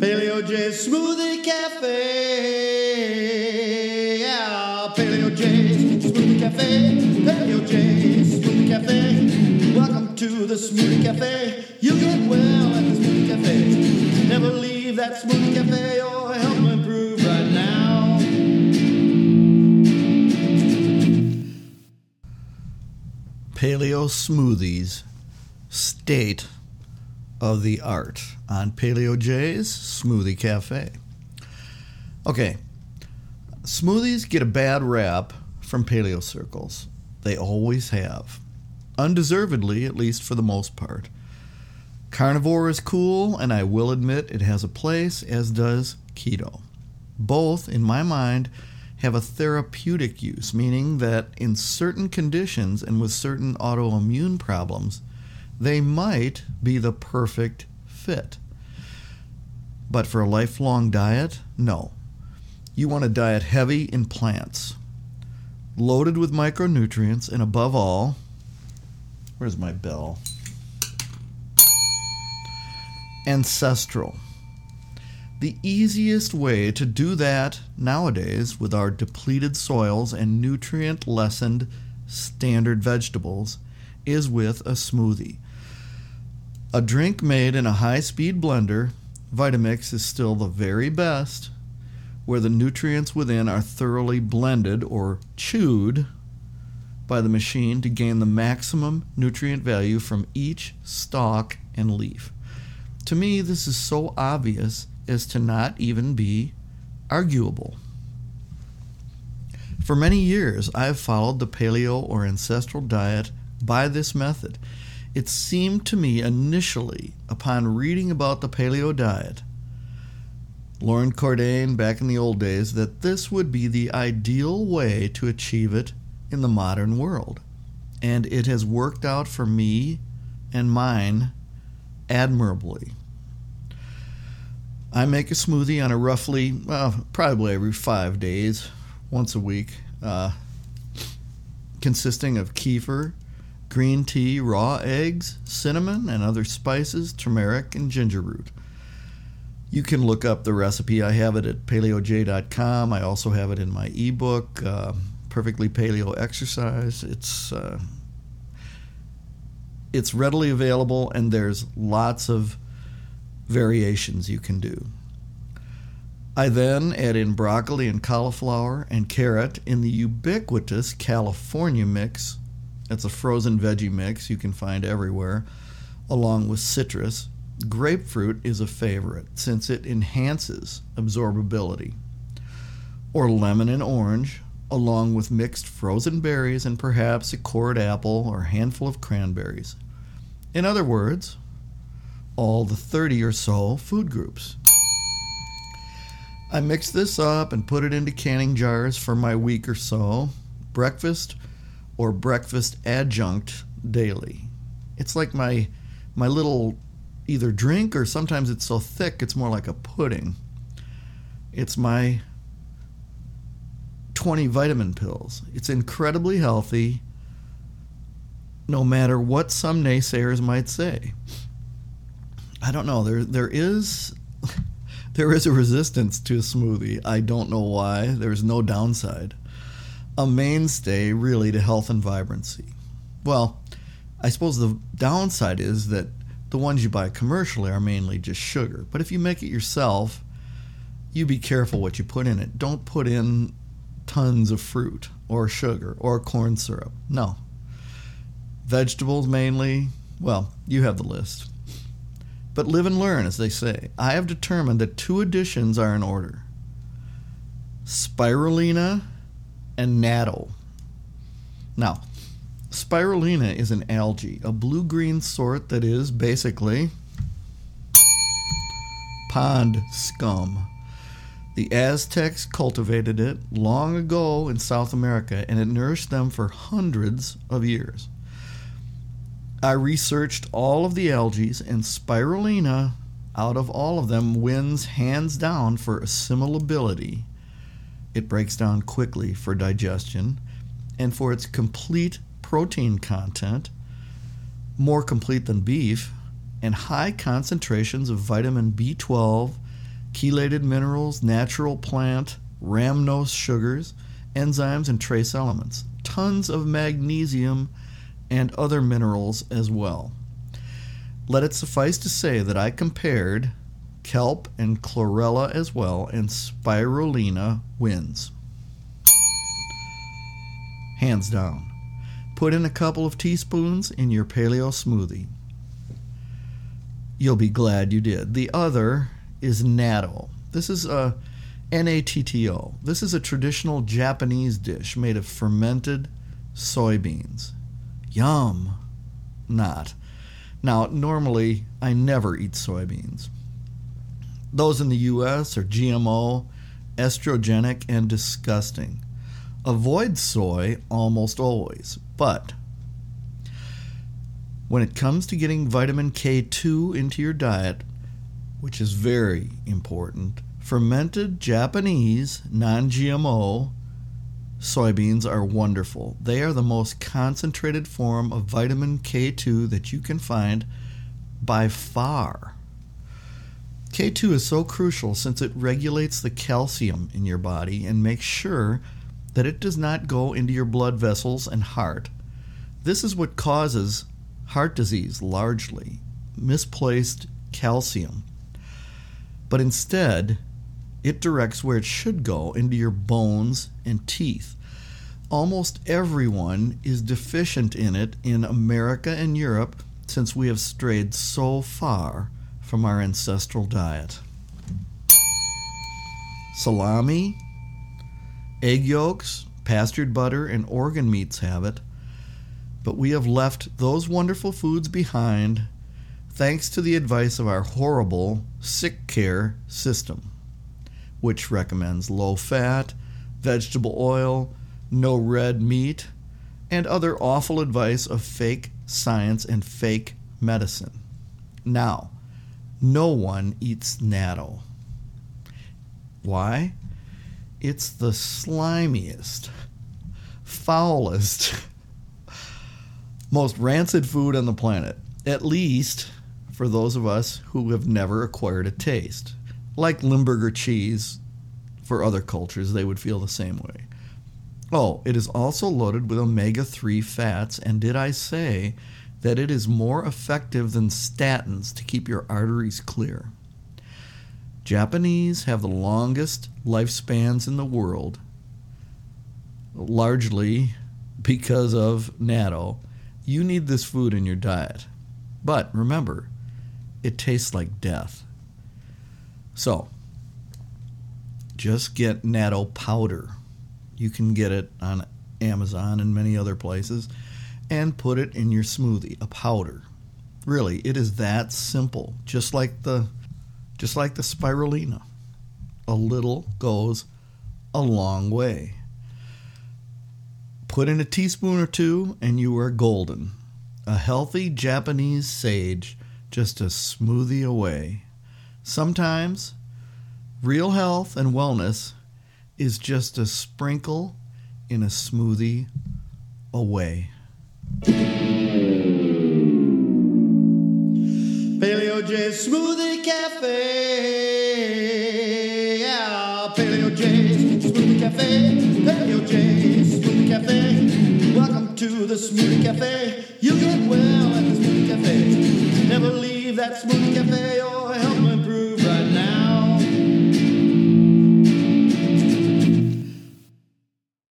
Paleo J Smoothie Cafe. Yeah, Paleo J Smoothie Cafe. Paleo J Smoothie Cafe. Welcome to the Smoothie Cafe. You get well at the Smoothie Cafe. Never leave that Smoothie Cafe or help improve right now. Paleo Smoothies State of the Art on Paleo J's Smoothie Cafe. Okay, smoothies get a bad rap from paleo circles. They always have. Undeservedly, at least for the most part. Carnivore is cool, and I will admit it has a place, as does keto. Both, in my mind, have a therapeutic use, meaning that in certain conditions and with certain autoimmune problems, they might be the perfect fit. But for a lifelong diet, no. You want a diet heavy in plants, loaded with micronutrients, and above all, where's my bell? Ancestral. The easiest way to do that nowadays with our depleted soils and nutrient lessened standard vegetables is with a smoothie. A drink made in a high speed blender, Vitamix is still the very best, where the nutrients within are thoroughly blended or chewed by the machine to gain the maximum nutrient value from each stalk and leaf. To me, this is so obvious as to not even be arguable. For many years, I have followed the paleo or ancestral diet by this method. It seemed to me initially, upon reading about the paleo diet, Loren Cordain back in the old days, that this would be the ideal way to achieve it in the modern world. And it has worked out for me and mine admirably. I make a smoothie on a roughly, well, probably every five days, once a week, uh, consisting of kefir, green tea, raw eggs, cinnamon, and other spices, turmeric, and ginger root. You can look up the recipe. I have it at paleoj.com. I also have it in my ebook, uh, Perfectly Paleo Exercise. It's uh, it's readily available, and there's lots of variations you can do. I then add in broccoli and cauliflower and carrot in the ubiquitous California mix. It's a frozen veggie mix you can find everywhere, along with citrus. Grapefruit is a favorite since it enhances absorbability. Or lemon and orange, along with mixed frozen berries and perhaps a cored apple or handful of cranberries. In other words, all the 30 or so food groups. I mix this up and put it into canning jars for my week or so, breakfast or breakfast adjunct daily. It's like my my little either drink or sometimes it's so thick it's more like a pudding. It's my 20 vitamin pills. It's incredibly healthy no matter what some naysayers might say. I don't know. There there is there is a resistance to a smoothie. I don't know why. There's no downside. A mainstay really to health and vibrancy. Well, I suppose the downside is that the ones you buy commercially are mainly just sugar. But if you make it yourself, you be careful what you put in it. Don't put in tons of fruit or sugar or corn syrup. No. Vegetables mainly. Well, you have the list. But live and learn, as they say. I have determined that two additions are in order spirulina and natto. Now, spirulina is an algae, a blue green sort that is basically pond scum. The Aztecs cultivated it long ago in South America and it nourished them for hundreds of years. I researched all of the algae, and spirulina, out of all of them, wins hands down for assimilability. It breaks down quickly for digestion, and for its complete protein content, more complete than beef, and high concentrations of vitamin B12, chelated minerals, natural plant, rhamnose sugars, enzymes, and trace elements. Tons of magnesium and other minerals as well. Let it suffice to say that I compared kelp and chlorella as well, and spirulina wins. Hands down. Put in a couple of teaspoons in your paleo smoothie. You'll be glad you did. The other is natto. This is a N-A-T-T-O. This is a traditional Japanese dish made of fermented soybeans. Yum. Not. Now, normally I never eat soybeans. Those in the US are GMO, estrogenic, and disgusting. Avoid soy almost always, but when it comes to getting vitamin K2 into your diet, which is very important, fermented Japanese non GMO soybeans are wonderful. They are the most concentrated form of vitamin K2 that you can find by far. K2 is so crucial since it regulates the calcium in your body and makes sure that it does not go into your blood vessels and heart. This is what causes heart disease largely misplaced calcium. But instead, it directs where it should go into your bones and teeth. Almost everyone is deficient in it in America and Europe since we have strayed so far from our ancestral diet. Salami, egg yolks, pastured butter, and organ meats have it, but we have left those wonderful foods behind thanks to the advice of our horrible sick care system, which recommends low fat, vegetable oil, no red meat, and other awful advice of fake science and fake medicine. Now, no one eats natto. Why? It's the slimiest, foulest, most rancid food on the planet. At least for those of us who have never acquired a taste. Like Limburger cheese, for other cultures, they would feel the same way. Oh, it is also loaded with omega 3 fats, and did I say that it is more effective than statins to keep your arteries clear. Japanese have the longest lifespans in the world, largely because of natto. You need this food in your diet. But remember, it tastes like death. So, just get natto powder. You can get it on Amazon and many other places and put it in your smoothie, a powder. Really, it is that simple. Just like the just like the spirulina. A little goes a long way. Put in a teaspoon or two and you are golden. A healthy Japanese sage just a smoothie away. Sometimes real health and wellness is just a sprinkle in a smoothie away. Paleo J Smoothie